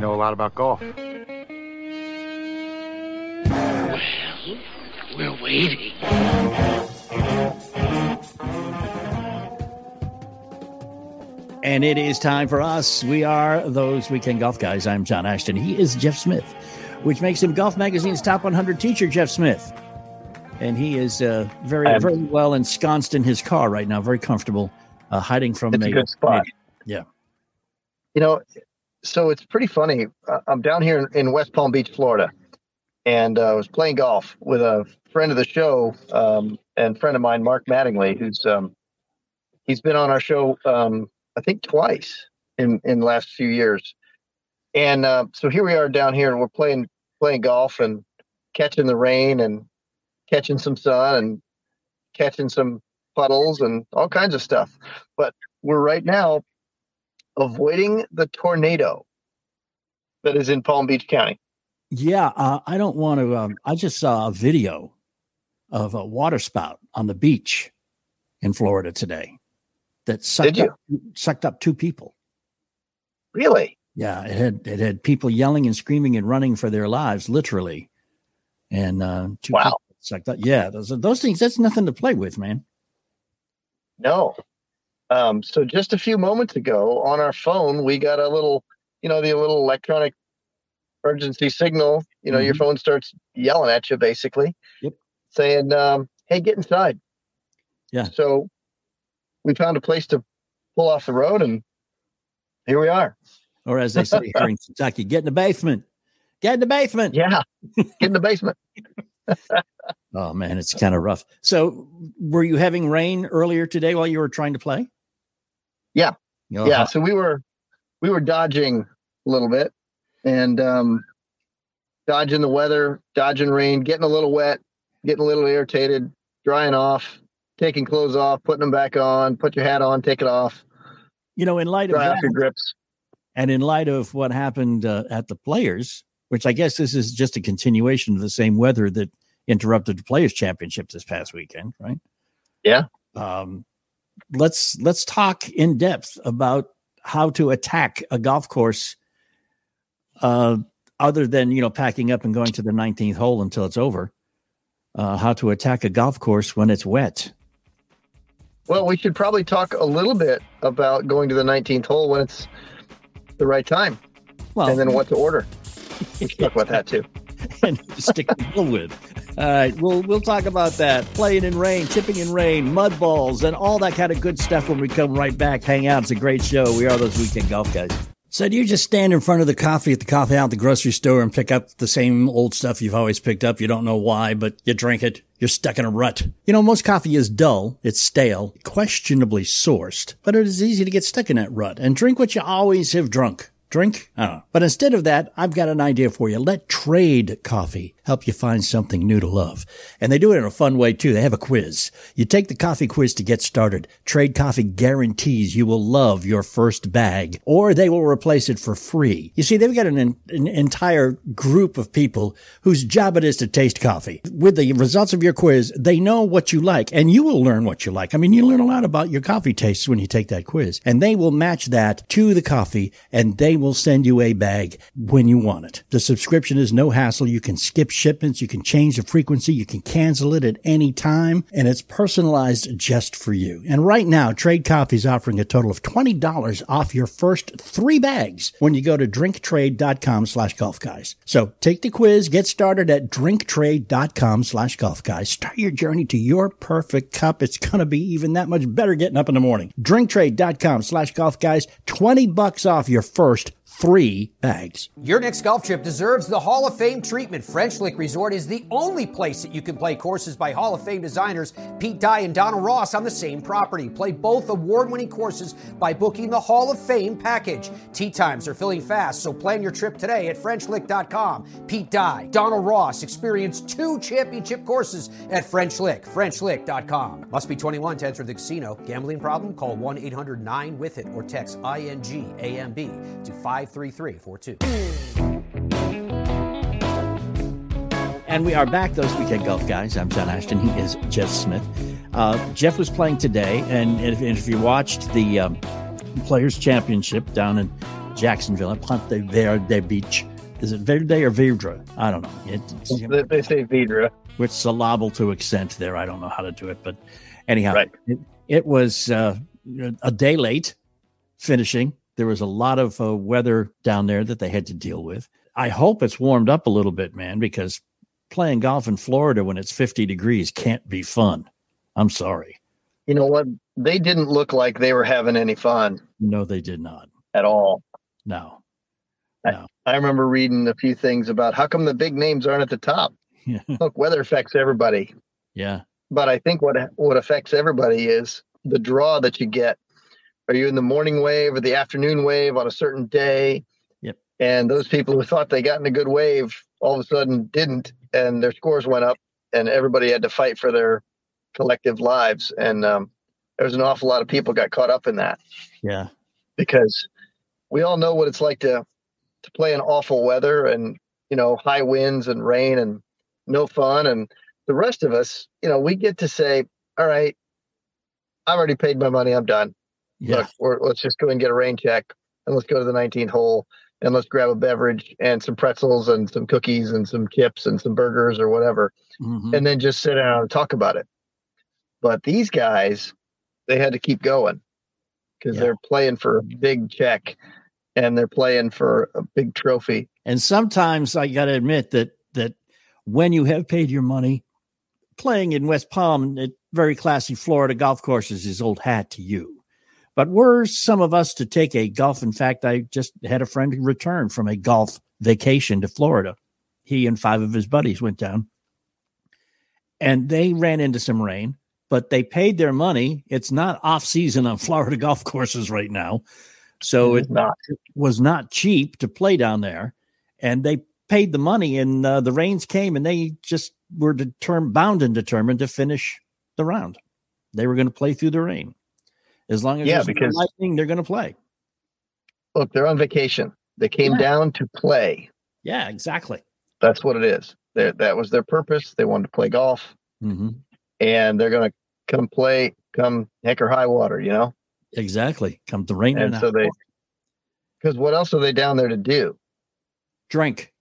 know a lot about golf. Well, we're waiting. And it is time for us. We are those weekend golf guys. I'm John Ashton. He is Jeff Smith, which makes him Golf Magazine's top 100 teacher, Jeff Smith. And he is uh, very, very well ensconced in his car right now, very comfortable, uh, hiding from It's a good spot. Yeah. You know, so it's pretty funny. Uh, I'm down here in, West Palm Beach, Florida, and uh, I was playing golf with a friend of the show um, and friend of mine, Mark Mattingly, who's um, he's been on our show, um, I think twice in in the last few years. And uh, so here we are down here, and we're playing playing golf and catching the rain and catching some sun and catching some puddles and all kinds of stuff. But we're right now avoiding the tornado that is in Palm Beach County. Yeah, uh, I don't want to. Um, I just saw a video of a water spout on the beach in Florida today that sucked up, sucked up two people. Really? Yeah, it had it had people yelling and screaming and running for their lives, literally, and uh, two Wow. people sucked up. Yeah, those those things. That's nothing to play with, man. No. Um, so just a few moments ago on our phone, we got a little, you know, the little electronic emergency signal. You know, your phone starts yelling at you basically, Yep. saying, um, "Hey, get inside." Yeah. So we found a place to pull off the road, and here we are. Or as they say here in Kentucky, get in the basement. Get in the basement. Yeah, get in the basement. Oh man, it's kind of rough. So, were you having rain earlier today while you were trying to play? Yeah. You know, yeah how- so we were we were dodging a little bit and um dodging the weather dodging rain getting a little wet getting a little irritated drying off taking clothes off putting them back on put your hat on take it off you know, in light of dry off that, your grips and in light of what happened uh, at the Players, which I guess this is just a continuation of the same weather that interrupted the Players Championship this past weekend, right? Yeah. Um, let's let's talk in depth about how to attack a golf course, uh, other than you know packing up and going to the 19th hole until it's over. Uh, how to attack a golf course when it's wet. well we should probably talk a little bit about going to the 19th hole when it's the right time Well, and then what to order we should talk about that too and stick with. All right, we'll we'll talk about that. Playing in rain, chipping in rain, mud balls, and all that kind of good stuff when we come right back. Hang out. It's a great show. We are those weekend golf guys. So do you just stand in front of the coffee at the coffee out at the grocery store and pick up the same old stuff you've always picked up? You don't know why, but you drink it. You're stuck in a rut. You know, most coffee is dull, it's stale, questionably sourced, but it is easy to get stuck in that rut and drink what you always have drunk. Drink? I don't know. But instead of that, I've got an idea for you. Let Trade Coffee help you find something new to love. And they do it in a fun way too. They have a quiz. You take the coffee quiz to get started. Trade Coffee guarantees you will love your first bag or they will replace it for free. You see, they've got an, an entire group of people whose job it is to taste coffee. With the results of your quiz, they know what you like and you will learn what you like. I mean, you learn a lot about your coffee tastes when you take that quiz and they will match that to the coffee and they will send you a bag when you want it. The subscription is no hassle. You can skip shipments. You can change the frequency. You can cancel it at any time and it's personalized just for you. And right now, Trade Coffee is offering a total of $20 off your first three bags when you go to drinktrade.com slash golf guys. So take the quiz, get started at drinktrade.com slash golf guys. Start your journey to your perfect cup. It's going to be even that much better getting up in the morning. Drinktrade.com slash golf guys. 20 bucks off your first three bags. Your next golf trip deserves the Hall of Fame treatment. French Lick Resort is the only place that you can play courses by Hall of Fame designers Pete Dye and Donald Ross on the same property. Play both award winning courses by booking the Hall of Fame package. Tee times are filling fast, so plan your trip today at FrenchLick.com. Pete Dye, Donald Ross experience two championship courses at French Lick. FrenchLick.com. Must be 21 to enter the casino. Gambling problem? Call 1 800 9 with it or text INGAMB to 53342. And we are back, those weekend golf guys. I'm John Ashton. He is Jeff Smith. Uh, Jeff was playing today, and if, and if you watched the um, Players Championship down in Jacksonville, at Ponte Verde Beach. Is it Verde or Vidra? I don't know. It, They, they say Vidra. which syllable to accent there. I don't know how to do it, but anyhow, Right. it, it was uh, a day late finishing. There was a lot of uh, weather down there that they had to deal with. I hope it's warmed up a little bit, man, because playing golf in Florida when it's 50 degrees can't be fun. I'm sorry. You know what? They didn't look like they were having any fun No, they did not. at all. No. no. I remember reading a few things about how come the big names aren't at the top. Yeah. Look, weather affects everybody, yeah. but I think what what affects everybody is the draw that you get. Are you in the morning wave or the afternoon wave on a certain day? Yep. And those people who thought they got in a good wave all of a sudden didn't, and their scores went up, and everybody had to fight for their collective lives. And um, there was an awful lot of people got caught up in that Yeah. because we all know what it's like to to play in awful weather and you know high winds and rain and no fun and the rest of us you know we get to say all right i've already paid my money i'm done Yeah. Look, we're, let's just go and get a rain check and let's go to the 19th hole and let's grab a beverage and some pretzels and some cookies and some chips and some burgers or whatever Mhm. and then just sit down and talk about it. But these guys, they had to keep going because Yeah. they're playing for a big check and they're playing for a big trophy. And sometimes I got to admit that that when you have paid your money, playing in West Palm at very classy Florida golf courses is old hat to you. But were some of us to take a golf? In fact, I just had a friend return from a golf vacation to Florida. He and five of his buddies went down, and they ran into some rain. But they paid their money. It's not off season on Florida golf courses right now, so it not. was not cheap to play down there, and they paid the money, and uh, the rains came, and they just were determined, bound and determined to finish the round. They were going to play through the rain, as long as Yeah, because- lightning, they're going to play. Look, they're on vacation. They came Yeah. down to play. Yeah, exactly. That's what it is. They're, that was their purpose. They wanted to play golf hmm and they're going to come play, come heck or high water, you know? Exactly. Come the rain And and so they, because what else are they down there to do? drink,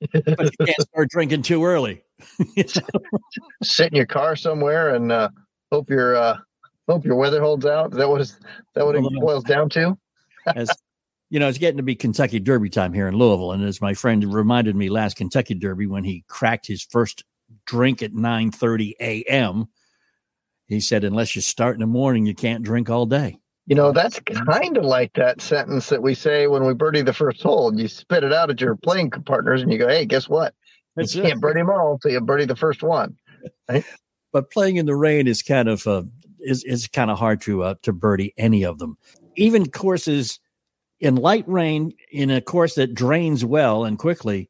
but you can't start drinking too early. You know? sit in your car somewhere and uh, hope your uh, hope your weather holds out. Is that what is is that what it boils down to? as you know, it's getting to be Kentucky Derby time here in Louisville, and as my friend reminded me last Kentucky Derby when he cracked his first drink at nine thirty a.m., he said, "Unless you start in the morning, you can't drink all day." You know, that's kind of like that sentence that we say when we birdie the first hole. And you spit it out at your playing partners, and you go, "Hey, guess what? That's you it. can't birdie them all until you birdie the first one." But playing in the rain is kind of uh, is is kind of hard to uh, to birdie any of them. Even courses in light rain in a course that drains well and quickly,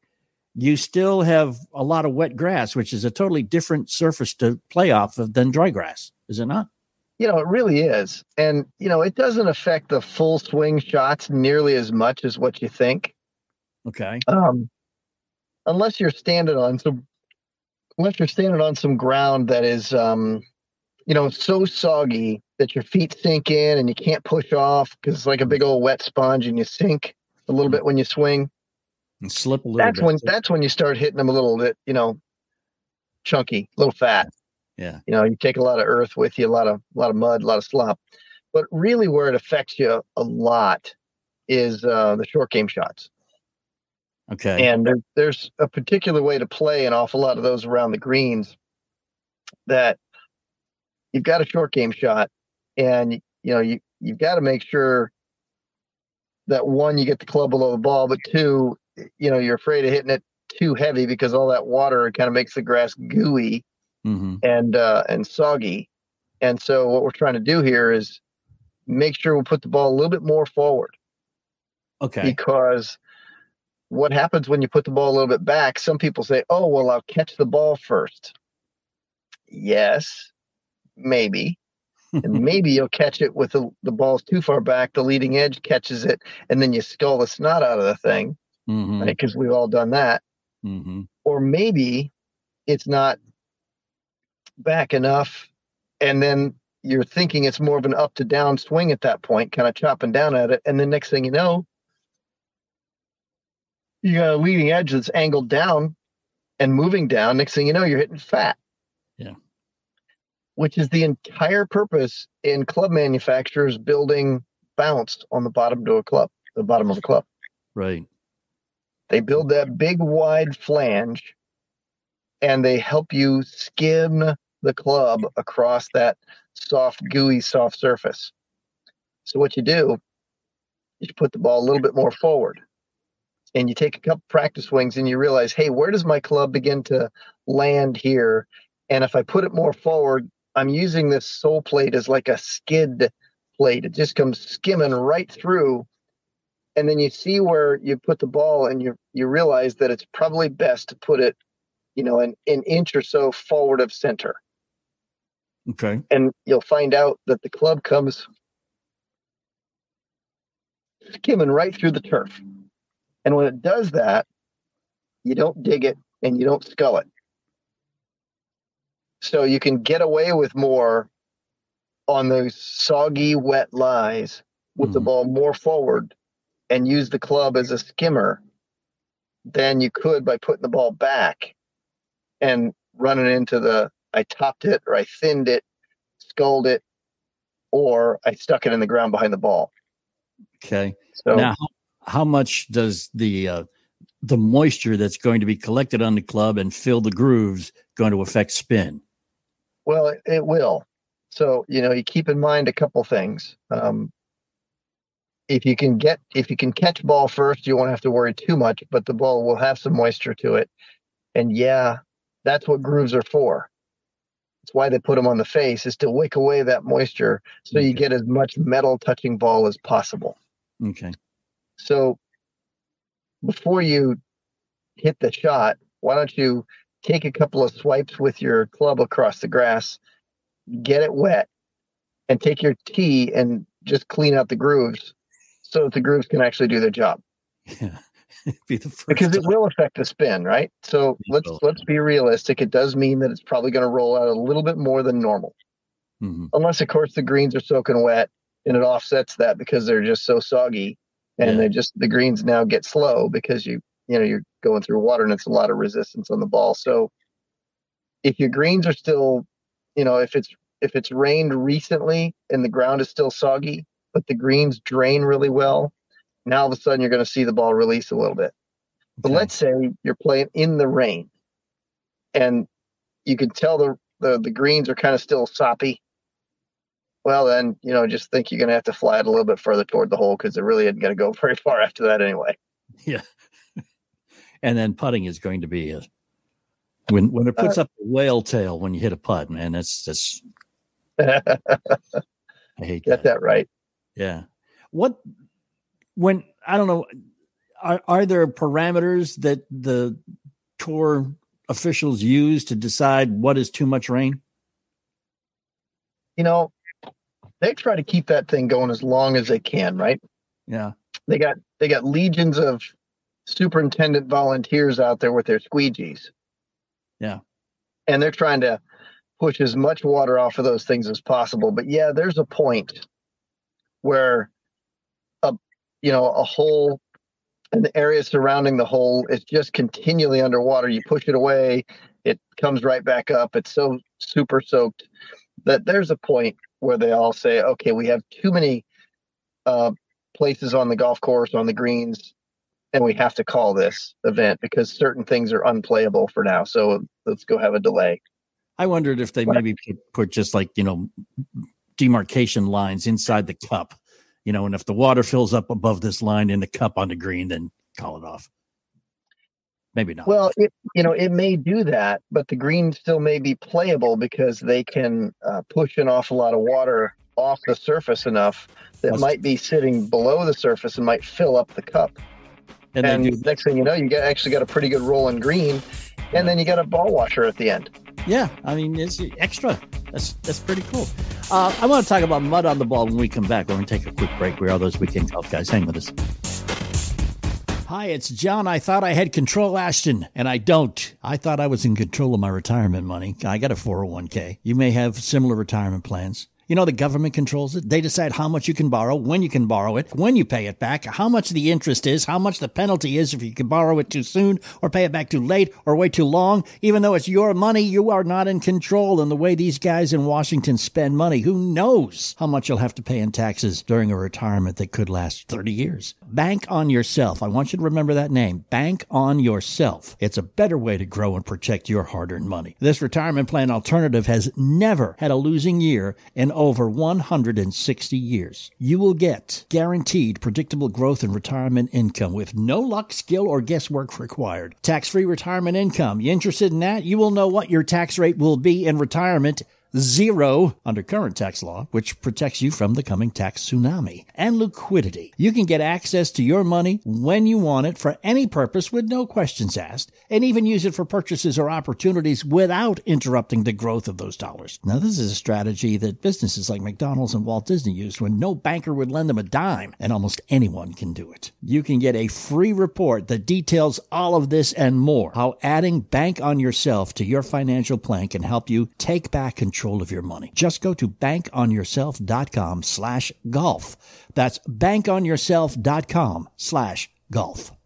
you still have a lot of wet grass, which is a totally different surface to play off of than dry grass, is it not? You know, it really is, and you know, it doesn't affect the full swing shots nearly as much as what you think. Okay. um, unless you're standing on some unless you're standing on some ground that is um, you know so soggy that your feet sink in and you can't push off because it's like a big old wet sponge and you sink a little bit when you swing And slip a little that's bit. when that's when you start hitting them a little bit you know chunky a little fat yeah. you know you take a lot of earth with you a lot of a lot of mud a lot of slop but really where it affects you a lot is uh, the short game shots Okay. and there, there's a particular way to play an awful lot of those around the greens that you've got a short game shot and you know you you've got to make sure that one you get the club below the ball but two you know you're afraid of hitting it too heavy because all that water kind of makes the grass gooey hmm and uh and soggy. And so what we're trying to do here is make sure we put the ball a little bit more forward. Okay. because what happens when you put the ball a little bit back some people say oh well i'll catch the ball first. Yes maybe. And maybe you'll catch it with the, the ball's too far back the leading edge catches it and then you skull the snot out of the thing because we've all done that. Hmm or maybe it's not back enough and then you're thinking it's more of an up to down swing at that point kind of chopping down at it and the next thing you know you got a leading edge that's angled down and moving down. Next thing you know, you're hitting fat. Which is the entire purpose in club manufacturers building bounce on the bottom of a club, the bottom of a club. Right. They build that big wide flange and they help you skim the club across that soft, gooey, soft surface. So what you do is you put the ball a little bit more forward and you take a couple practice swings and you realize, hey, where does my club begin to land here? And if I put it more forward, I'm using this sole plate as like a skid plate. It just comes skimming right through. And then you see where you put the ball and you you realize that it's probably best to put it, you know, an, an inch or so forward of center. Okay. And you'll find out that the club comes skimming right through the turf. And when it does that, you don't dig it and you don't skull it. So you can get away with more on those soggy, wet lies with the Mhm. ball more forward and use the club as a skimmer than you could by putting the ball back and running into the I topped it or I thinned it, skulled it, or I stuck it in the ground behind the ball. Okay. So now, how, how much does the uh, the moisture that's going to be collected on the club and fill the grooves going to affect spin? Well, it, it will. So you know, you keep in mind a couple things. Um, if you can get, if you can catch ball first, you won't have to worry too much. But the ball will have some moisture to it, and yeah, that's what grooves are for. It's why they put them on the face is to wick away that moisture, so you get as much metal touching ball as possible. Okay. So before you hit the shot, why don't you take a couple of swipes with your club across the grass, get it wet, and take your tee and just clean out the grooves so that the grooves can actually do their job. Yeah. be the first. Because it will affect the spin, right? So let's let's be realistic. It does mean that it's probably going to roll out a little bit more than normal. Mhm. Unless of course the greens are soaking wet and it offsets that because they're just so soggy and Yeah. they just the greens now get slow because you you know you're going through water and it's a lot of resistance on the ball so if your greens are still you know if it's if it's rained recently and the ground is still soggy but the greens drain really well now all of a sudden you're going to see the ball release a little bit but Okay. let's say you're playing in the rain and you can tell the the, the greens are kind of still soppy well then you know just think you're going to have to fly it a little bit further toward the hole because it really isn't going to go very far after that anyway Yeah. And then putting is going to be a when when it puts uh, up a whale tail when you hit a putt, man. That's that's I hate that. that right Yeah. What when I don't know are are there parameters that the tour officials use to decide what is too much rain? you know they try to keep that thing going as long as they can right Yeah. they got they got legions of superintendent volunteers out there with their squeegees. Yeah. and they're trying to push as much water off of those things as possible. But yeah there's a point where a you know a hole and the area surrounding the hole is just continually underwater. You push it away it comes right back up. It's so super soaked that there's a point where they all say okay we have too many uh, places on the golf course on the greens and we have to call this event because certain things are unplayable for now so let's go have a delay I wondered if they What? maybe could put just like, you know, demarcation lines inside the cup, you know, and if the water fills up above this line in the cup on the green, then call it off. Maybe not. Well, it, you know, it may do that, but the green still may be playable because they can uh, push an awful lot of water off the surface enough that Must- might be sitting below the surface and might fill up the cup. And, do, next thing you know, you get actually got a pretty good rolling green, and then you got a ball washer at the end. yeah, I mean, it's extra. That's that's pretty cool. Uh, I want to talk about mud on the ball when we come back. We're going to take a quick break. We are those weekend golf guys. Hang with us. Hi, it's John. I thought I had control, Ashton, and I don't. I thought I was in control of my retirement money. I got a 401k. You may have similar retirement plans. You know, the government controls it. They decide how much you can borrow, when you can borrow it, when you pay it back, how much the interest is, how much the penalty is if you can borrow it too soon or pay it back too late or wait too long. Even though it's your money, you are not in control. And the way these guys in Washington spend money, who knows how much you'll have to pay in taxes during a retirement that could last 30 years. Bank on yourself. I want you to remember that name. Bank on yourself. It's a better way to grow and protect your hard earned money. This retirement plan alternative has never had a losing year in over 160 years. You will get guaranteed predictable growth in retirement income with no luck, skill, or guesswork required. Tax free retirement income. You interested in that? You will know what your tax rate will be in retirement zero under current tax law, which protects you from the coming tax tsunami, and liquidity. You can get access to your money when you want it for any purpose with no questions asked, and even use it for purchases or opportunities without interrupting the growth of those dollars. Now, this is a strategy that businesses like McDonald's and Walt Disney used when no banker would lend them a dime, and almost anyone can do it. You can get a free report that details all of this and more. How adding Bank on Yourself to your financial plan can help you take back control control of your money. Just go to bankonyourself.com slash golf. That's bankonyourself.com slash golf.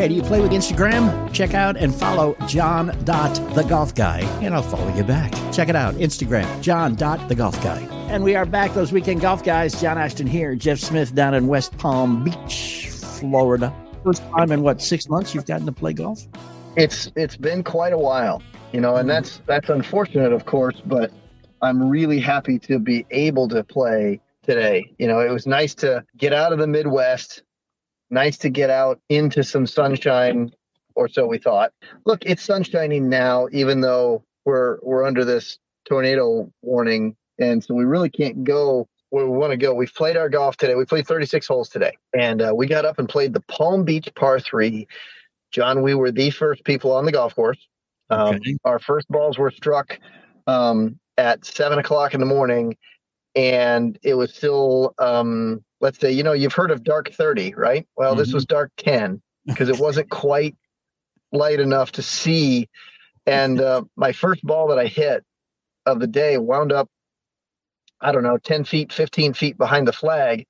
Hey, do you play with Instagram? Check out and follow John Dot the Golf Guy, and I'll follow you back. Check it out, Instagram, John Dot the Golf Guy. And we are back, those weekend golf guys. John Ashton here, Jeff Smith down in West Palm Beach, Florida. First time in what six months you've gotten to play golf? It's it's been quite a while, you know, and mm-hmm. that's that's unfortunate, of course, but I'm really happy to be able to play today. You know, it was nice to get out of the Midwest, nice to get out into some sunshine, or so we thought. Look, it's sunshining now, even though we're we're under this tornado warning, and so we really can't go where we want to go. We've played our golf today. We played 36 holes today, and uh, we got up and played the Palm Beach Par Three. John, we were the first people on the golf course. Um, Okay. Our first balls were struck um, at seven o'clock in the morning, and it was still, um, let's say, you know, you've heard of dark 30, right? Well, this Mhm. was dark 10 because it wasn't quite light enough to see. And uh, my first ball that I hit of the day wound up, I don't know, 10 feet, 15 feet behind the flag,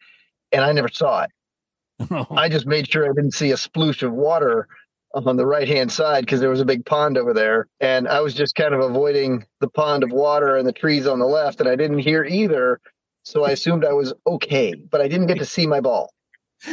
and I never saw it. I just made sure I didn't see a sploosh of water on the right hand side because there was a big pond over there. And I was just kind of avoiding the pond of water and the trees on the left, and I didn't hear either. So I assumed I was okay, but I didn't get to see my ball.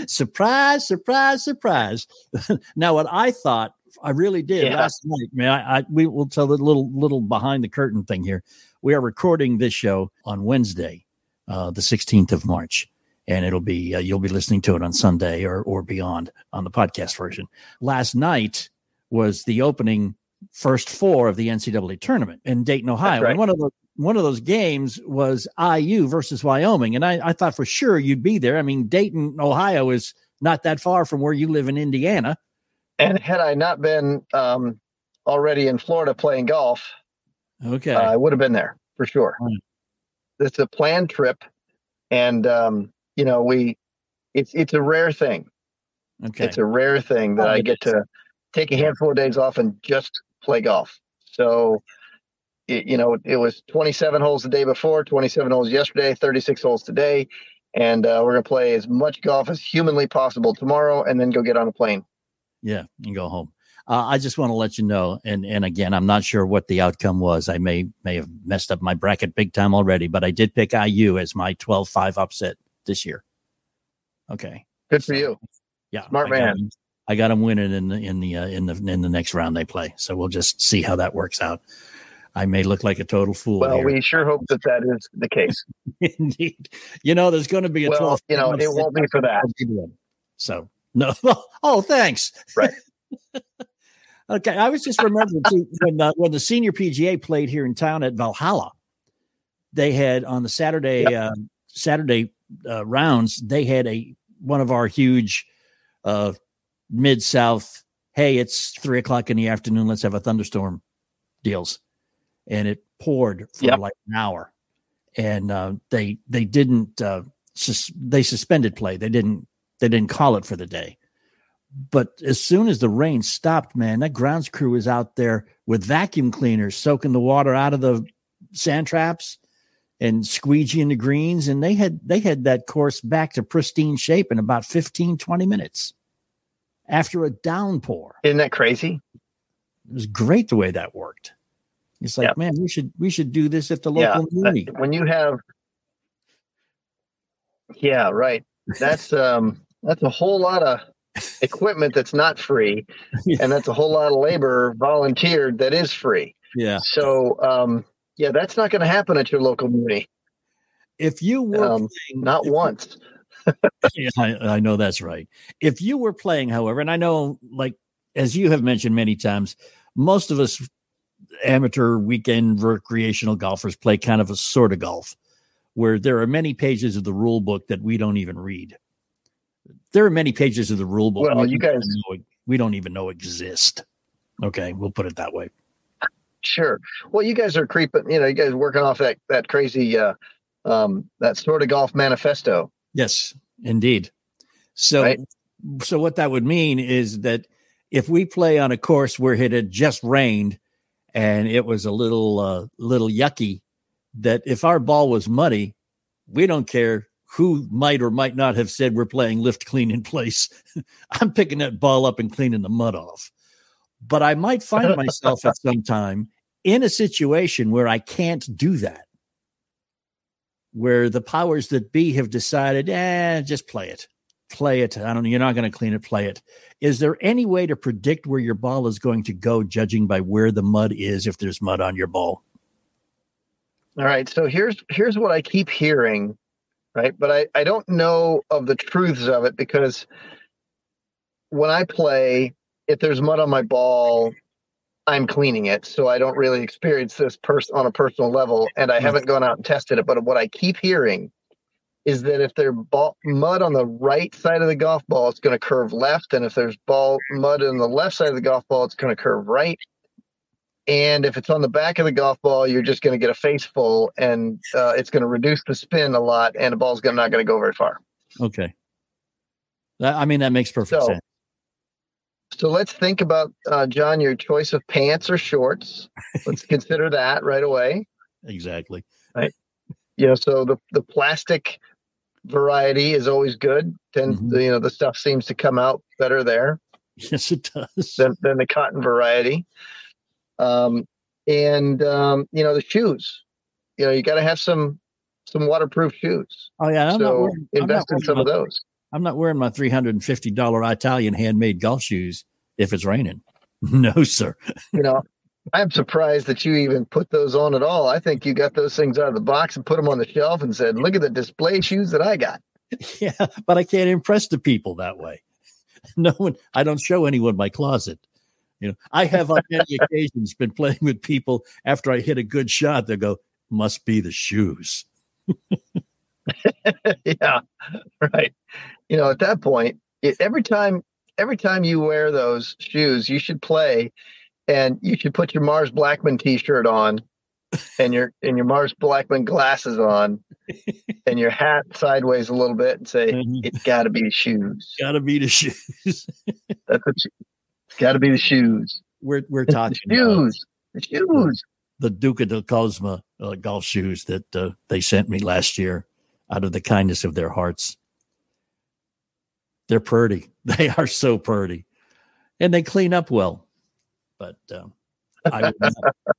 surprise, surprise, surprise. now, what I thought, I really did Yeah. last night. Man, I, I we will tell the little little behind the curtain thing here. We are recording this show on Wednesday, uh, the sixteenth of March, and it'll be uh, you'll be listening to it on Sunday or or beyond on the podcast version. Last night was the opening first four of the NCAA tournament in Dayton, Ohio, right. and one of the one of those games was IU versus Wyoming, and I, I thought for sure you'd be there. I mean, Dayton, Ohio is not that far from where you live in Indiana. And had I not been um, already in Florida playing golf, Okay. uh, I would have been there for sure. Right. It's a planned trip, and um, you know we, it's it's a rare thing. okay. It's a rare thing that Oh, I get is. to take a handful of days off and just play golf. So, it, you know, it was 27 holes the day before, 27 holes yesterday, 36 holes today, and uh, we're gonna play as much golf as humanly possible tomorrow, and then go get on a plane. yeah, and go home. Uh, I just want to let you know, and and again, I'm not sure what the outcome was. I may may have messed up my bracket big time already, but I did pick IU as my 12-5 upset this year. Okay. Good for So, you. Yeah, Smart I got man. 'em- I got them winning in the in the uh, in the in the next round they play. So we'll just see how that works out. I may look like a total fool. Well, here. we sure hope that that is the case. Indeed. You know, there's going to be a Well, 12. you know, it won't be for that. So, no. Oh, thanks. Right. okay. I was just remembering too, when, uh, when the senior PGA played here in town at Valhalla, they had on the Saturday Yep. uh, Saturday uh, rounds, they had a one of our huge uh, mid south. Hey, it's three o'clock in the afternoon. Let's have a thunderstorm deals, and it poured for Yep. like an hour, and uh, they they didn't uh, sus- they suspended play. They didn't they didn't call it for the day. But as soon as the rain stopped, man, that grounds crew was out there with vacuum cleaners soaking the water out of the sand traps and squeegeeing the greens and they had they had that course back to pristine shape in about 15 20 minutes after a downpour Isn't that crazy? it was great the way that worked it's like Yep. man we should we should do this at the Yeah, local muni When you have, yeah, right. That's um, that's a whole lot of equipment that's not free, Yeah. and that's a whole lot of labor volunteered that is free. yeah So, um, yeah, that's not going to happen at your local muni, if you were Um, playing, not once. Yeah, I, I know that's right. If you were playing, however, and I know, like as you have mentioned many times, most of us amateur weekend recreational golfers play kind of a sort of golf, where there are many pages of the rule book that we don't even read. There are many pages of the rule book. Well, we you don't guys- even know- we don't even know exist. Okay, we'll put it that way. Sure. Well, you guys are creeping. You know, you guys working off that that crazy, uh, um, that sort of golf manifesto. Yes, indeed. So, Right. so what that would mean is that if we play on a course where it had just rained and it was a little, uh, little yucky, that if our ball was muddy, we don't care who might or might not have said we're playing lift clean in place. I'm picking that ball up and cleaning the mud off. But I might find myself at some time in a situation where I can't do that where the powers that be have decided, eh, just play it. Play it. I don't know. You're not going to clean it. Play it. Is there any way to predict where your ball is going to go, judging by where the mud is, if there's mud on your ball? All right. So here's here's what I keep hearing, right? But I I don't know of the truths of it because when I play, if there's mud on my ball, I'm cleaning it, so I don't really experience this person on a personal level, and I hmm. haven't gone out and tested it. But what I keep hearing is that if there's ball, mud on the right side of the golf ball, it's going to curve left, and if there's ball mud on the left side of the golf ball, it's going to curve right. And if it's on the back of the golf ball, you're just going to get a face full, and uh, it's going to reduce the spin a lot, and the ball's gonna, not going to go very far. Okay. That, I mean, that makes perfect So- sense. So let's think about uh, John, your choice of pants or shorts. Let's consider that right away. Exactly. You know, so the the plastic variety is always good. Tends Mhm. you know the stuff seems to come out better there Yes, it does. than than the cotton variety. Um, and um, you know the shoes. You know, you got to have some some waterproof shoes. Oh yeah, I'm not so wearing, invest in some my, of those. I'm not wearing my three hundred and fifty dollar Italian handmade golf shoes if it's raining. No, sir. You know, I'm surprised that you even put those on at all. I think you got those things out of the box and put them on the shelf and said, "Look at the display shoes that I got." Yeah, but I can't impress the people that way. No one, I don't show anyone my closet. You know, I have on many occasions been playing with people after I hit a good shot. They go, "Must be the shoes." yeah, right. You know, at that point, it, every time every time you wear those shoes, you should play, and you should put your Mars Blackman T-shirt on, and your and your Mars Blackman glasses on, and your hat sideways a little bit, and say, Mhm. "It's got to be the shoes. Gotta be the shoes. That's what. Got to be the shoes. we're we're The talking about shoes. The shoes." the Duca del Cosma uh, golf shoes that uh, they sent me last year out of the kindness of their hearts. They're pretty. They are so pretty, and they clean up well. But um, I, would not,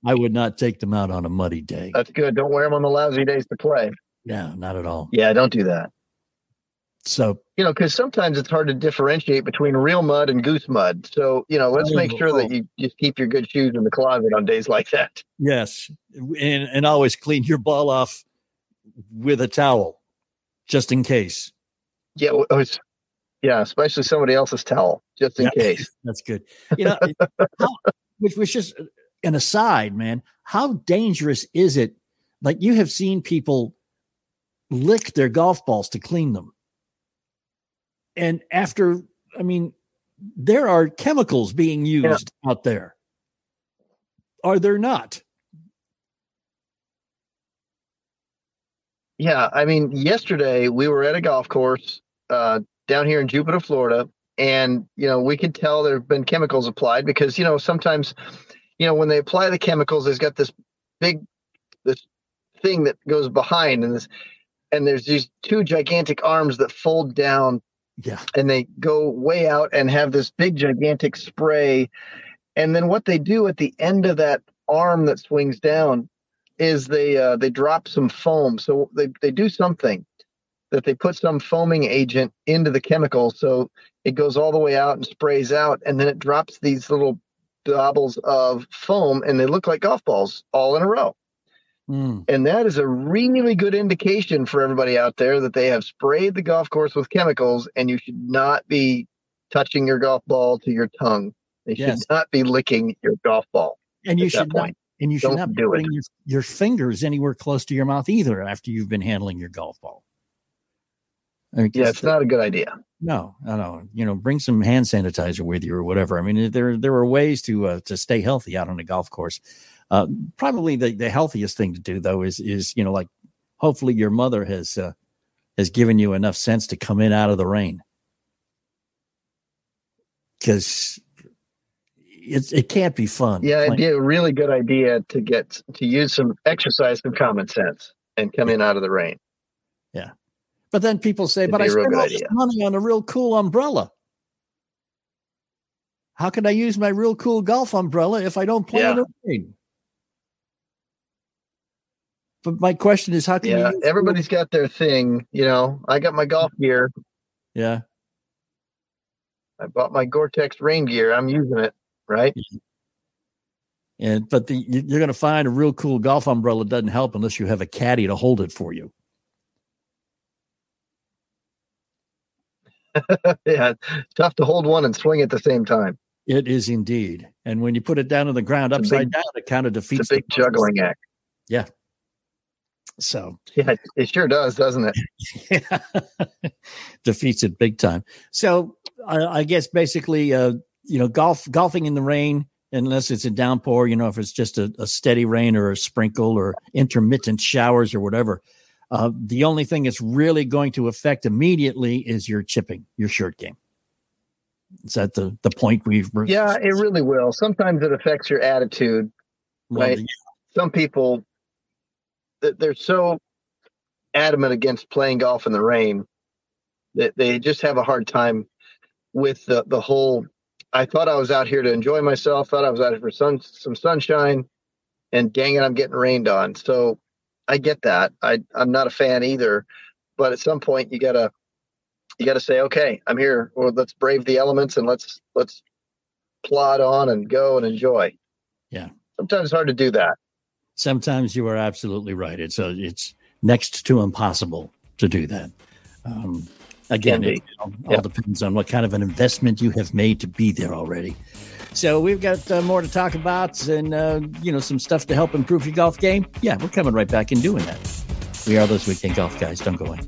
I would not take them out on a muddy day. That's good. Don't wear them on the lousy days to play. No, not at all. Yeah, don't do that. So you know, because sometimes it's hard to differentiate between real mud and goose mud. So, you know, let's make sure that you just keep your good shoes in the closet on days like that. yes, and and always clean your ball off with a towel, just in case. Yeah, well, it's, yeah, especially somebody else's towel, just in Yeah. case. That's good. You know, how, which was just an aside, man. How dangerous is it Like you have seen people lick their golf balls to clean them. And after, I mean, there are chemicals being used yeah. out there. Are there not? Yeah, I mean, yesterday we were at a golf course uh, down here in Jupiter, Florida, and you know we can tell there have been chemicals applied because you know sometimes, you know, when they apply the chemicals, there's got this big this thing that goes behind, and this and there's these two gigantic arms that fold down, yeah, and they go way out and have this big gigantic spray, and then what they do at the end of that arm that swings down is they uh, they drop some foam. So they they do something that they put some foaming agent into the chemical, so it goes all the way out and sprays out, and then it drops these little baubles of foam, and they look like golf balls all in a row. Mm. And that is a really good indication for everybody out there that they have sprayed the golf course with chemicals, and you should not be touching your golf ball to your tongue. They yes. should not be licking your golf ball. And you should not, and you should Don't not putting your, your, fingers anywhere close to your mouth either after you've been handling your golf ball. I mean, yeah, it's not a good idea. No, no, no. You know, bring some hand sanitizer with you or whatever. I mean, there there are ways to uh, to stay healthy out on a golf course. Uh, probably the, the healthiest thing to do though is is you know like hopefully your mother has uh, has given you enough sense to come in out of the rain because it's it can't be fun. Yeah, it'd be a really good idea to get to use some exercise, some common sense, and come in out of the rain. But then people say, it'd "But I spent all this money on a real cool umbrella." How can I use my real cool golf umbrella if I don't play yeah. in the rain? But my question is, how can yeah? Everybody's got their thing. You know, I got my golf gear. Yeah. I bought my Gore-Tex rain gear. I'm using it right? And but the, you're going to find a real cool golf umbrella doesn't help unless you have a caddy to hold it for you. yeah, tough to hold one and swing at the same time. It is indeed. And when you put it down on the ground upside big, down, it kind of defeats it's a big juggling act. Yeah. So yeah, it sure does, doesn't it? defeats it big time. So I, I guess basically, uh, you know, golf golfing in the rain, unless it's a downpour, you know, if it's just a, a steady rain or a sprinkle or intermittent showers or whatever. Uh, the only thing that's really going to affect immediately is your chipping, your shirt game. Is that the the point we've? Yeah, it really will. Sometimes it affects your attitude, well, right? Yeah. Some people, they're so adamant against playing golf in the rain that they just have a hard time with the the whole I thought I was out here to enjoy myself. Thought I was out here for sun, some sunshine, and dang it, I'm getting rained on. So I get that. I I'm not a fan either, but at some point you gotta you gotta say, okay, I'm here. Well, let's brave the elements and let's let's plod on and go and enjoy. Yeah. Sometimes it's hard to do that. Sometimes you are absolutely right. It's a, it's next to impossible to do that. Um, Again, it all, all depends on what kind of an investment you have made to be there already. So we've got uh, more to talk about, and uh, you know some stuff to help improve your golf game. Yeah, we're coming right back and doing that. We are those weekend golf guys. Don't go away.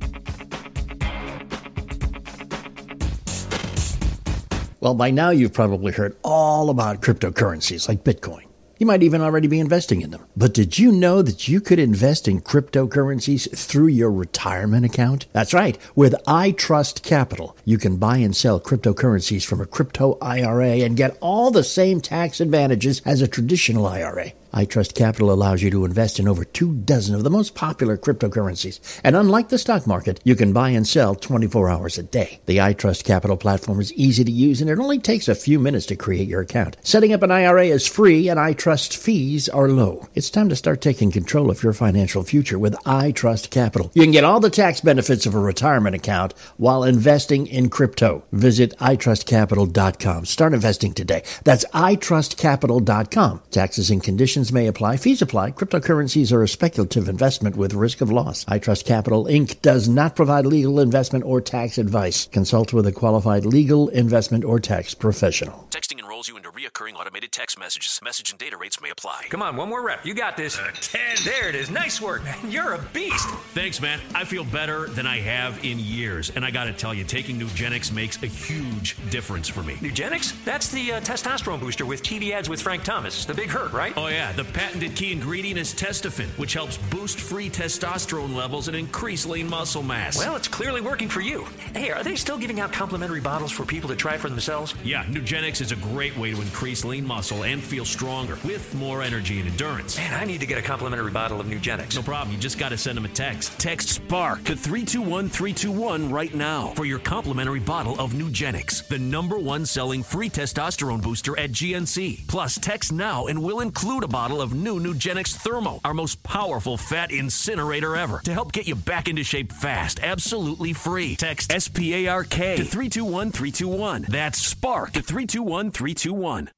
Well, by now you've probably heard all about cryptocurrencies like Bitcoin. You might even already be investing in them. But did you know that you could invest in cryptocurrencies through your retirement account? That's right. With iTrust Capital, you can buy and sell cryptocurrencies from a crypto IRA and get all the same tax advantages as a traditional IRA iTrust Capital allows you to invest in over two dozen of the most popular cryptocurrencies. And unlike the stock market, you can buy and sell 24 hours a day. The iTrust Capital platform is easy to use and it only takes a few minutes to create your account. Setting up an IRA is free and iTrust fees are low. It's time to start taking control of your financial future with iTrust Capital. You can get all the tax benefits of a retirement account while investing in crypto. Visit iTrustCapital.com. Start investing today. That's iTrustCapital.com. Taxes and conditions Restrictions may apply. Fees apply. Cryptocurrencies are a speculative investment with risk of loss. iTrust Capital Inc. does not provide legal investment or tax advice. Consult with a qualified legal investment or tax professional. Texting enrolls you into reoccurring automated text messages. Message and data rates may apply. Come on, one more rep. You got this. Uh, 10. There it is. Nice work, man. You're a beast. Thanks, man. I feel better than I have in years. And I got to tell you, taking Nugenix makes a huge difference for me. Nugenix? That's the uh, testosterone booster with TV ads with Frank Thomas. The big hurt, right? Oh, yeah. The patented key ingredient is Testofen, which helps boost free testosterone levels and increase lean muscle mass. Well, it's clearly working for you. Hey, are they still giving out complimentary bottles for people to try for themselves? Yeah, Nugenix is a great way to increase lean muscle and feel stronger with more energy and endurance. Man, I need to get a complimentary bottle of Nugenix. No problem. You just got to send them a text. Text SPARK to 321 321 right now for your complimentary bottle of Nugenix, the number one selling free testosterone booster at GNC. Plus, text now and we'll include a bottle of new Nugenix Thermo, our most powerful fat incinerator ever, to help get you back into shape fast, absolutely free. Text SPARK to 321 321. That's SPARK to 321 321.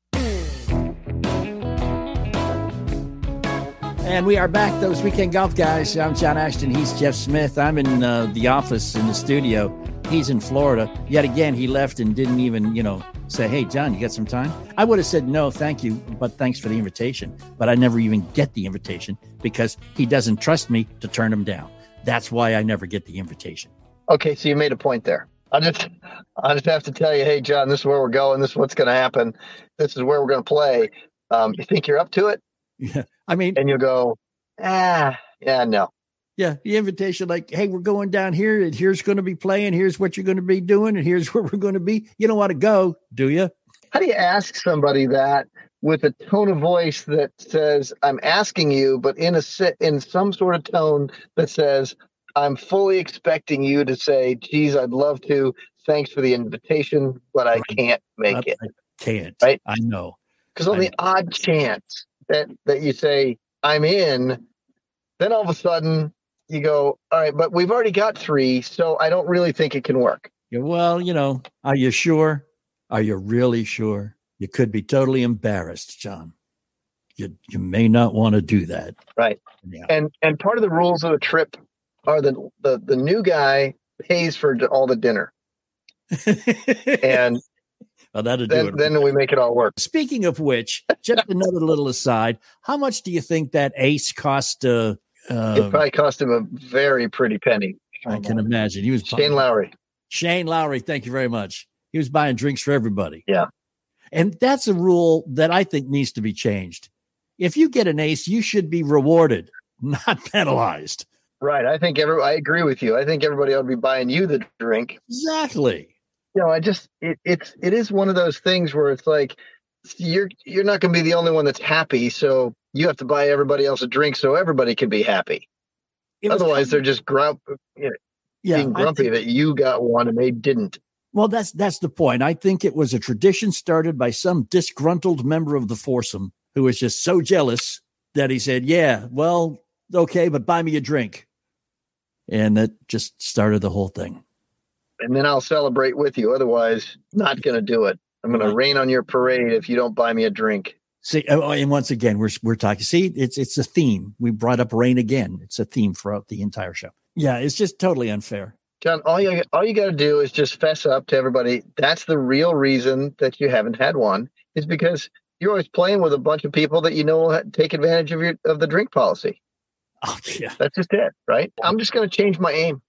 And we are back, those weekend golf guys. I'm John Ashton. He's Jeff Smith. I'm in uh, the office in the studio. He's in Florida. Yet again, he left and didn't even, you know, say, Hey, John, you got some time? I would have said, No, thank you, but thanks for the invitation. But I never even get the invitation because he doesn't trust me to turn him down. That's why I never get the invitation. Okay, so you made a point there. I just, I just have to tell you, hey, John, this is where we're going. This is what's going to happen. This is where we're going to play. Um, you think you're up to it? Yeah, I mean, and you'll go, ah, yeah, no. Yeah, the invitation, like, hey, we're going down here, and here's going to be playing. Here's what you're going to be doing, and here's where we're going to be. You don't want to go, do you? How do you ask somebody that with a tone of voice that says, "I'm asking you," but in a in some sort of tone that says, I'm fully expecting you to say, geez, I'd love to. Thanks for the invitation, but I can't make I, it. I can't. Right? I know. Because on I the know. odd chance that, that you say, I'm in, then all of a sudden you go, all right, but we've already got three, so I don't really think it can work. Yeah, well, you know, are you sure? Are you really sure? You could be totally embarrassed, John. You you may not want to do that. Right. Yeah. And and part of the rules of the trip are the the, the new guy pays for all the dinner. and well, that'll then, do it. Then we make it all work. Speaking of which, just another little aside, how much do you think that ace cost? Uh, uh, it probably cost him a very pretty penny. I can imagine. He was Shane buying, Lowry. Shane Lowry, thank you very much. He was buying drinks for everybody. Yeah. And that's a rule that I think needs to be changed. If you get an ace, you should be rewarded, not penalized. Right. I think every I agree with you. I think everybody ought to be buying you the drink. Exactly. You know, I just it, it's it is one of those things where it's like you're you're not going to be the only one that's happy, so you have to buy everybody else a drink so everybody can be happy. Otherwise, they're just grump, uh, you know, yeah, being grumpy think, that you got one and they didn't. Well, that's that's the point. I think it was a tradition started by some disgruntled member of the foursome who was just so jealous that he said, "Yeah, well, okay, but buy me a drink." and that just started the whole thing. And then I'll celebrate with you. Otherwise, not going to do it. I'm going to rain on your parade if you don't buy me a drink. See, oh, oh, and once again, we're we're talking. See, it's it's a theme. We brought up rain again. It's a theme throughout the entire show. Yeah, it's just totally unfair. John, all you all you got to do is just fess up to everybody. That's the real reason that you haven't had one. Is because you're always playing with a bunch of people that you know will take advantage of your of the drink policy. Oh, yeah. That's just it, right? I'm just going to change my aim.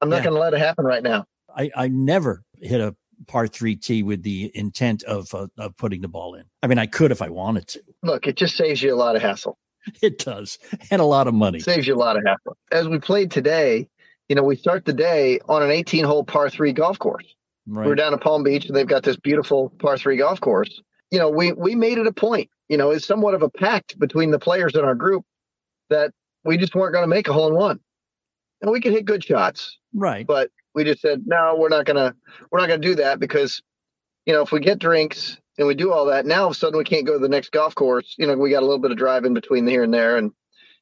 I'm not yeah. going to let it happen right now. I, I never hit a par three tee with the intent of, uh, of putting the ball in. I mean, I could if I wanted to. Look, it just saves you a lot of hassle. It does, and a lot of money. It saves you a lot of hassle. As we played today, you know, we start the day on an 18 hole par three golf course. Right. We're down at Palm Beach, and they've got this beautiful par three golf course. You know, we we made it a point. You know, it's somewhat of a pact between the players in our group that we just weren't going to make a hole in one. And we could hit good shots. Right. But we just said, no, we're not going to, we're not going to do that because, you know, if we get drinks and we do all that, now all of a sudden we can't go to the next golf course. You know, we got a little bit of drive in between here and there. And,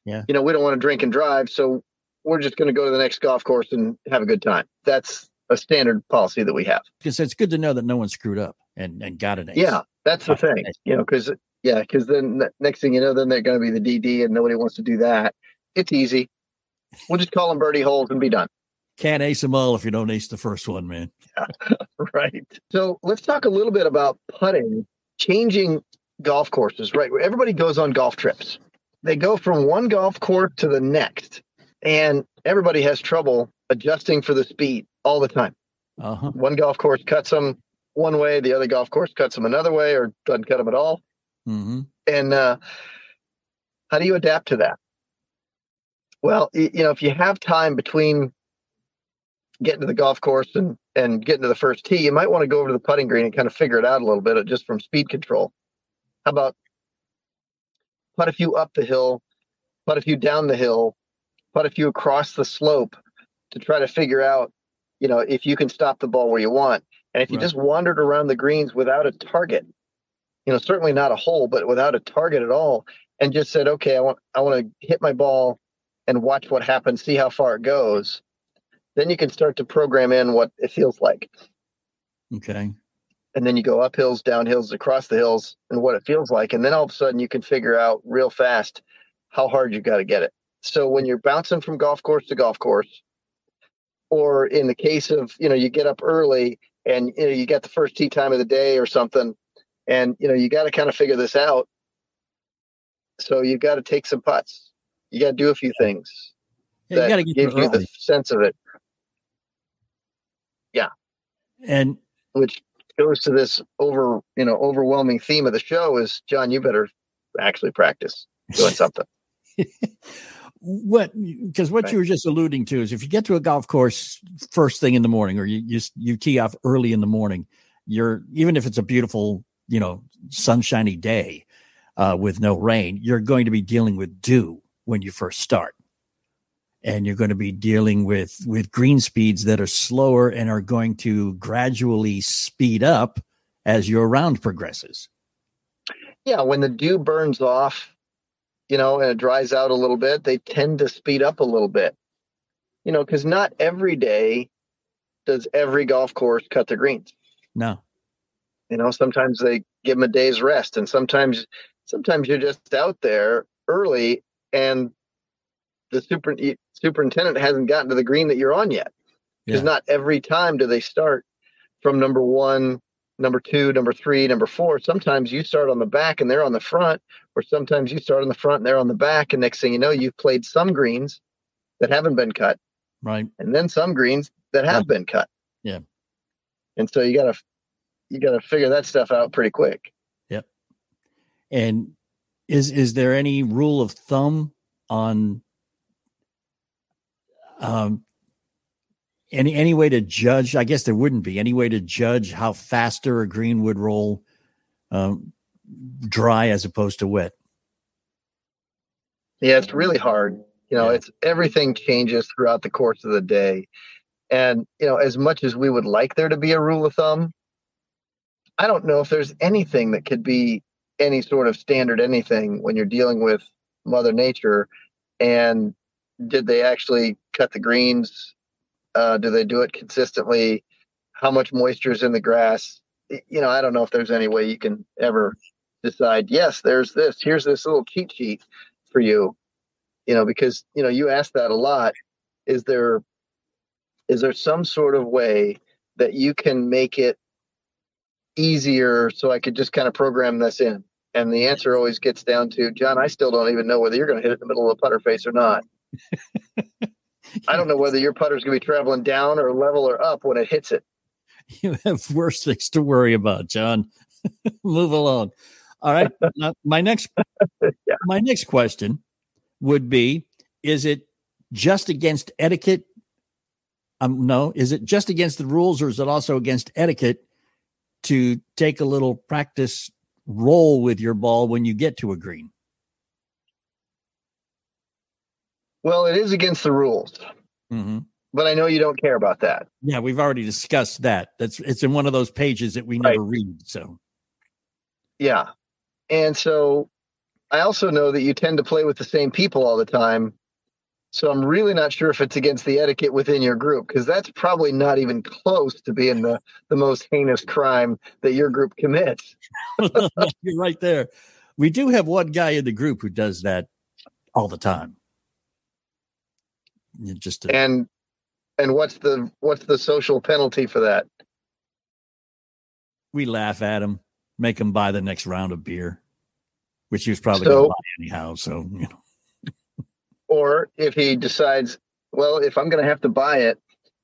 yeah, you know, we don't want to drink and drive. So we're just going to go to the next golf course and have a good time. That's a standard policy that we have. Because it's good to know that no one screwed up and, and got an ace. Yeah, that's the thing. You know, because Yeah, because then next thing you know, then they're going to be the DD, and nobody wants to do that. It's easy. We'll just call them birdie holes and be done. Can't ace them all if you don't ace the first one, man. Yeah, right. So let's talk a little bit about putting, changing golf courses. Right, everybody goes on golf trips. They go from one golf course to the next, and everybody has trouble adjusting for the speed all the time. Uh-huh. One golf course cuts them one way, the other golf course cuts them another way, or doesn't cut them at all. Mm-hmm. And uh, how do you adapt to that? Well, you know, if you have time between getting to the golf course and and getting to the first tee, you might want to go over to the putting green and kind of figure it out a little bit uh, just from speed control. How about putt a few up the hill, putt a few down the hill, putt a few across the slope to try to figure out, you know, if you can stop the ball where you want. And if you right. just wandered around the greens without a target, you know, certainly not a hole, but without a target at all, and just said, okay, I want I want to hit my ball and watch what happens, see how far it goes. Then you can start to program in what it feels like. Okay. And then you go up hills, down hills, across the hills, and what it feels like. And then all of a sudden you can figure out real fast how hard you got to get it. So when you're bouncing from golf course to golf course, or in the case of, you know, you get up early and you know you get the first tee time of the day or something, and you know you got to kind of figure this out so you got to take some putts you got to do a few things yeah, that you give you the sense of it and which goes to this over you know overwhelming theme of the show is john you better actually practice doing something what because what right. you were just alluding to is if you get to a golf course first thing in the morning or you you, you tee off early in the morning you're even if it's a beautiful you know sunshiny day uh, with no rain, you're going to be dealing with dew when you first start, and you're going to be dealing with with green speeds that are slower and are going to gradually speed up as your round progresses. Yeah, when the dew burns off, you know, and it dries out a little bit, they tend to speed up a little bit. You know, because not every day does every golf course cut the greens. No. You know, sometimes they give them a day's rest, and sometimes sometimes you're just out there early, and the super superintendent hasn't gotten to the green that you're on yet. Because yeah. not every time do they start from number one, number two, number three, number four. Sometimes you start on the back and they're on the front, or sometimes you start on the front and they're on the back. And next thing you know, you've played some greens that haven't been cut. Right. And then some greens that have been cut. Yeah. And so you gotta you got to figure that stuff out pretty quick. Yep. And is is there any rule of thumb on um any any way to judge? I guess there wouldn't be any way to judge how faster a green would roll um, dry as opposed to wet. Yeah, it's really hard. You know, yeah. it's everything changes throughout the course of the day. And, you know, as much as we would like there to be a rule of thumb, I don't know if there's anything that could be any sort of standard anything when you're dealing with Mother Nature. And did they actually cut the greens? Uh, do they do it consistently? How much moisture is in the grass? You know, I don't know if there's any way you can ever decide, yes, there's this, here's this little cheat sheet for you. You know, because, you know, you ask that a lot. Is there is there some sort of way that you can make it easier so I could just kind of program this in? And the answer always gets down to John, I still don't even know whether you're going to hit it in the middle of the putter face or not. I don't know whether your putter's going to be traveling down or level or up when it hits it. You have worse things to worry about, John. Move along. All right. My next yeah. my next question would be is it just against etiquette? Um no, is it just against the rules or is it also against etiquette to take a little practice roll with your ball when you get to a green? Well, it is against the rules. Mm-hmm. But I know you don't care about that. Yeah, we've already discussed that. That's it's in one of those pages that we right. never read. So, yeah, and so I also know that you tend to play with the same people all the time, so I'm really not sure if it's against the etiquette within your group because that's probably not even close to being the, the most heinous crime that your group commits. You're right there. We do have one guy in the group who does that all the time. You Just to, And and what's the what's the social penalty for that? we laugh at him, make him buy the next round of beer, which he was probably So- going to buy anyhow. So you know, Or if he decides, well, if I'm going to have to buy it,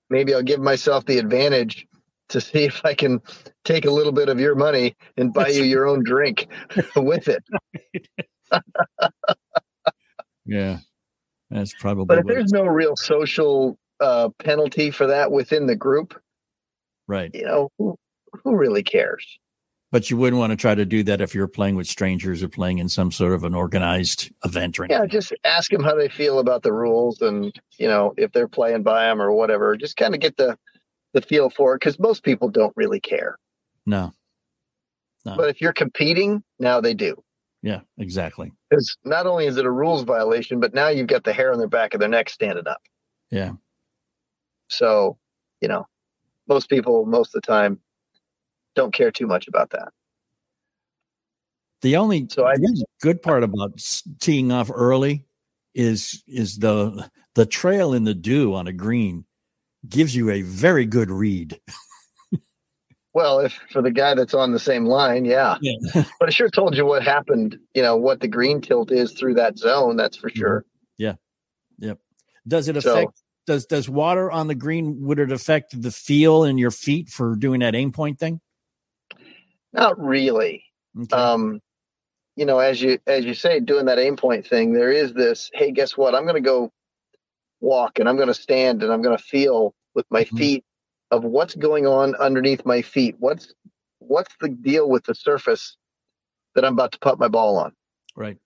maybe I'll give myself the advantage to see if I can take a little bit of your money and buy you your own drink with it. yeah, that's probably. But if there's no real social uh, penalty for that within the group, right, you know, who, who really cares? but you wouldn't want to try to do that if you're playing with strangers or playing in some sort of an organized event or anything. Yeah, just ask them how they feel about the rules, and you know if they're playing by them or whatever. Just kind of get the the feel for it because most people don't really care. No, no, But if you're competing, now they do. yeah, exactly. Because not only is it a rules violation, but now you've got the hair on their back of their neck standing up. Yeah, So, you know, most people most of the time don't care too much about that. the only So I the good part about teeing off early is is the the trail in the dew on a green gives you a very good read. Well, if for the guy that's on the same line, yeah. Yeah. But it sure told you what happened, you know, what the green tilt is through that zone, that's for sure. Yeah. Yep. Does it So- affect does does water on the green would it affect the feel in your feet for doing that aim point thing? Not really. Okay. Um, you know, as you as you say, doing that aim point thing, there is this, hey, guess what? I'm gonna go walk and I'm gonna stand and I'm gonna feel with my Mhm. feet of what's going on underneath my feet. What's what's the deal with the surface that I'm about to put my ball on? right.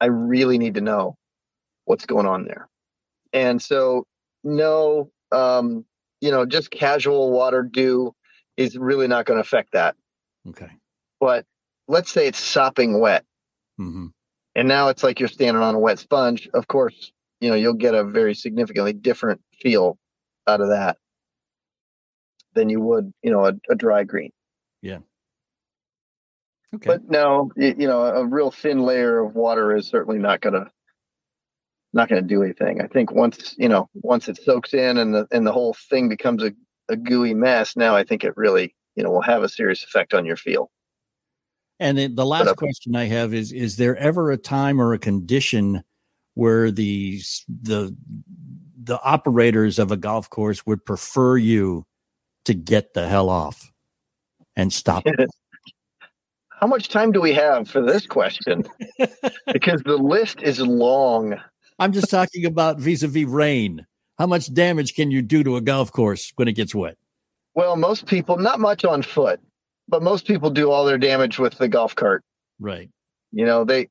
I really need to know what's going on there. And so, no, um, you know, just casual water dew is really not going to affect that. Okay. But let's say it's sopping wet, hmm and now it's like you're standing on a wet sponge. Of course, you know you'll get a very significantly different feel out of that than you would, you know, a, a dry green. Yeah. Okay. But no, y- you know, a real thin layer of water is certainly not gonna not gonna do anything. I think once you know, once it soaks in and the and the whole thing becomes a, a gooey mess, now I think it really, you know, will have a serious effect on your feel. And then the last up- uh, question I have is: Is there ever a time or a condition where the the the operators of a golf course would prefer you to get the hell off and stop? it? How much time do we have for this question? because the list is long. I'm just talking about vis-a-vis rain. How much damage can you do to a golf course when it gets wet? Well, most people, not much on foot, but most people do all their damage with the golf cart. Right. You know, they,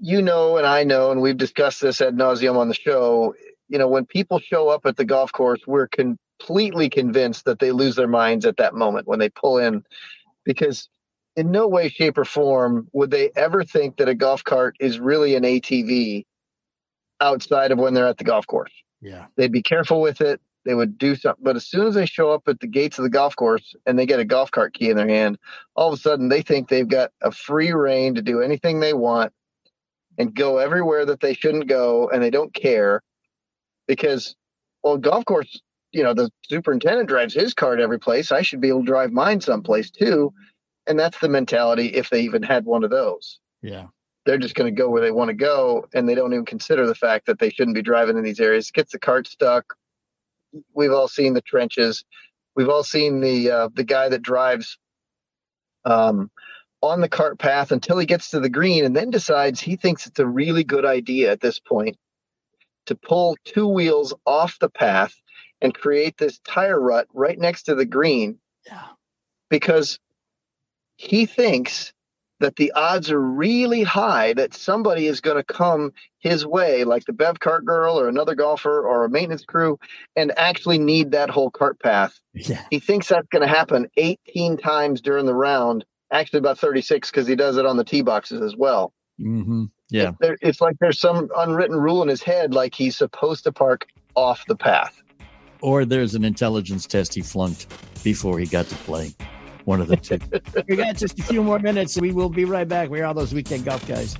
you know, and I know, and we've discussed this ad nauseum on the show. You know, when people show up at the golf course, we're completely convinced that they lose their minds at that moment when they pull in, because in no way, shape, or form would they ever think that a golf cart is really an ATV outside of when they're at the golf course Yeah. they'd be careful with it. They would do something. But as soon as they show up at the gates of the golf course and they get a golf cart key in their hand, all of a sudden they think they've got a free rein to do anything they want and go everywhere that they shouldn't go and they don't care because, well, golf course, you know, the superintendent drives his cart every place. I should be able to drive mine someplace too. And that's the mentality if they even had one of those Yeah. they're just going to go where they want to go and they don't even consider the fact that they shouldn't be driving in these areas gets the cart stuck we've all seen the trenches we've all seen the uh, the guy that drives um, on the cart path until he gets to the green and then decides he thinks it's a really good idea at this point to pull two wheels off the path and create this tire rut right next to the green Yeah. because he thinks that the odds are really high that somebody is going to come his way, like the Bev Cart girl or another golfer or a maintenance crew, and actually need that whole cart path. Yeah. He thinks that's going to happen 18 times during the round, actually about 36 because he does it on the tee boxes as well. hmm Yeah. There, it's like there's some unwritten rule in his head, like he's supposed to park off the path. Or there's an intelligence test he flunked before he got to play. One of the two. we got just a few more minutes. We will be right back. We're all those weekend golf guys.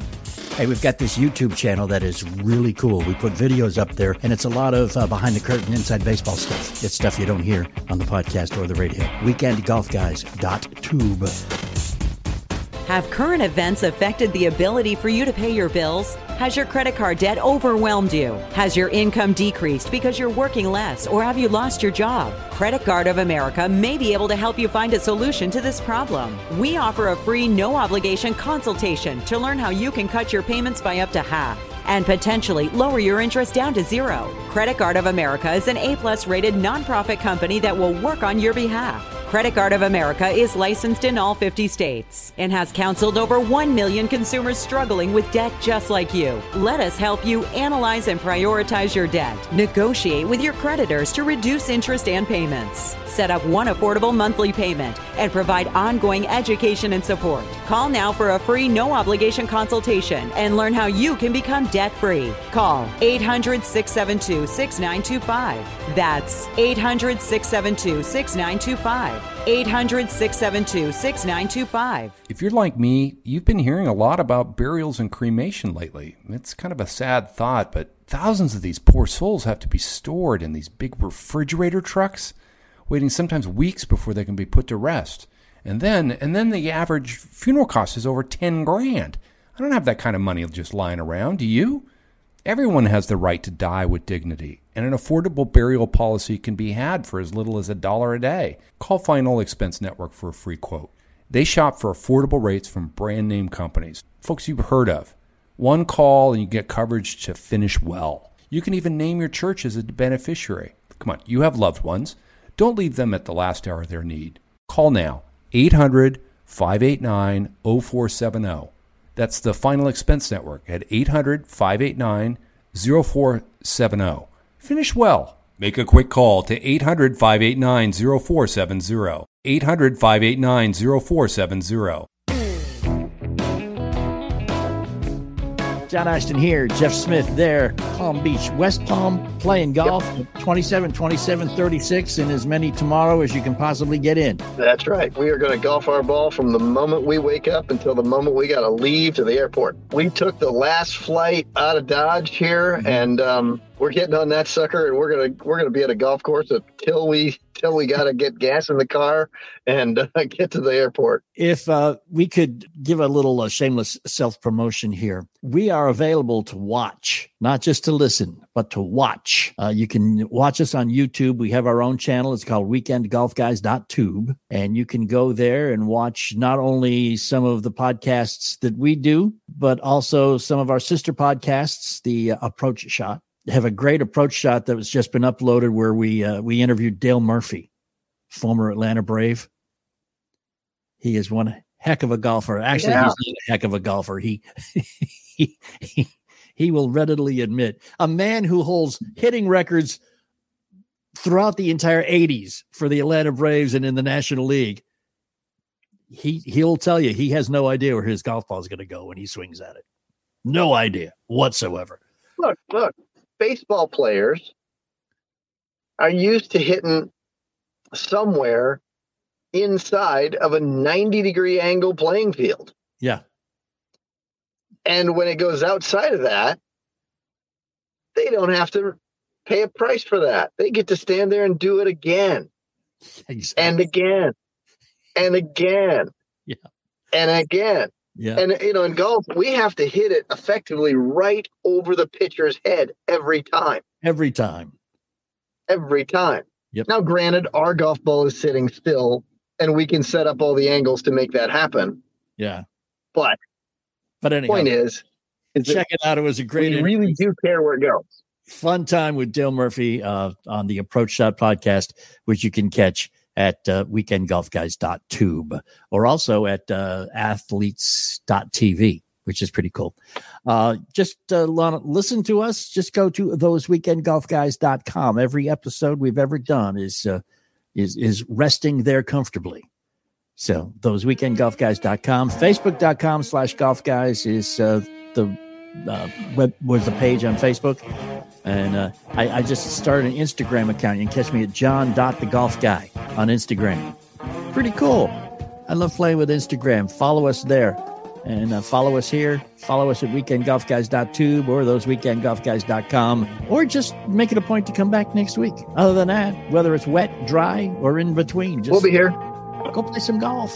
Hey, we've got this YouTube channel that is really cool. We put videos up there, and it's a lot of uh, behind the curtain, inside baseball stuff. It's stuff you don't hear on the podcast or the radio. WeekendGolfGuys.tube. Have current events affected the ability for you to pay your bills? Has your credit card debt overwhelmed you? Has your income decreased because you're working less or have you lost your job? Credit Card of America may be able to help you find a solution to this problem. We offer a free no obligation consultation to learn how you can cut your payments by up to half and potentially lower your interest down to zero. Credit Card of America is an A-plus rated nonprofit company that will work on your behalf. Credit Card of America is licensed in all 50 states and has counseled over 1 million consumers struggling with debt just like you. Let us help you analyze and prioritize your debt. Negotiate with your creditors to reduce interest and payments. Set up one affordable monthly payment and provide ongoing education and support. Call now for a free no obligation consultation and learn how you can become debt free. Call 800 672 6925. That's 800 672 6925. 800 672 6925. If you're like me, you've been hearing a lot about burials and cremation lately. It's kind of a sad thought, but thousands of these poor souls have to be stored in these big refrigerator trucks, waiting sometimes weeks before they can be put to rest. And then, and then the average funeral cost is over 10 grand. I don't have that kind of money just lying around, do you? Everyone has the right to die with dignity, and an affordable burial policy can be had for as little as a dollar a day. Call Final Expense Network for a free quote. They shop for affordable rates from brand name companies, folks you've heard of. One call and you get coverage to finish well. You can even name your church as a beneficiary. Come on, you have loved ones. Don't leave them at the last hour of their need. Call now 800 589 0470. That's the Final Expense Network at 800 589 0470. Finish well. Make a quick call to 800 589 0470. 800 589 0470. John Ashton here, Jeff Smith there, Palm Beach, West Palm, playing golf, yep. 27, 27, 36, and as many tomorrow as you can possibly get in. That's right. We are going to golf our ball from the moment we wake up until the moment we got to leave to the airport. We took the last flight out of Dodge here, and um, we're getting on that sucker, and we're gonna we're gonna be at a golf course until we till we got to get gas in the car and uh, get to the airport. If uh, we could give a little uh, shameless self promotion here, we are available to watch, not just to listen, but to watch. Uh, you can watch us on YouTube. We have our own channel. It's called WeekendGolfGuys.tube, and you can go there and watch not only some of the podcasts that we do, but also some of our sister podcasts, the uh, Approach Shot have a great approach shot that was just been uploaded where we uh, we interviewed Dale Murphy, former Atlanta Brave. He is one heck of a golfer. Actually, yeah. he's not a heck of a golfer. He, he he he will readily admit a man who holds hitting records throughout the entire 80s for the Atlanta Braves and in the National League. He he'll tell you he has no idea where his golf ball is going to go when he swings at it. No idea whatsoever. Look, look, baseball players are used to hitting somewhere inside of a 90 degree angle playing field. Yeah. And when it goes outside of that, they don't have to pay a price for that. They get to stand there and do it again exactly. and again and again. Yeah. And again. Yeah. And you know, in golf, we have to hit it effectively right over the pitcher's head every time. Every time. Every time. Yep. Now, granted, our golf ball is sitting still, and we can set up all the angles to make that happen. Yeah. But, but anyhow, point is, is check it out. It was a great. We really do care where it goes. Fun time with Dale Murphy uh, on the Approach Shot podcast, which you can catch at uh, weekendgolfguys.tube or also at uh, athletes.tv, which is pretty cool. Uh, just uh, listen to us. Just go to thoseweekendgolfguys.com. Every episode we've ever done is uh, is is resting there comfortably. So thoseweekendgolfguys.com, facebook.com slash golf guys is uh, the uh, web was the page on Facebook. And uh, I, I, just started an Instagram account. You can catch me at John the Golf Guy on Instagram. Pretty cool. I love playing with Instagram. Follow us there. And uh, follow us here. Follow us at weekendgolfguys.tube or thoseweekendgolfguys.com. Or just make it a point to come back next week. Other than that, whether it's wet, dry, or in between, just we'll be here. Go play some golf.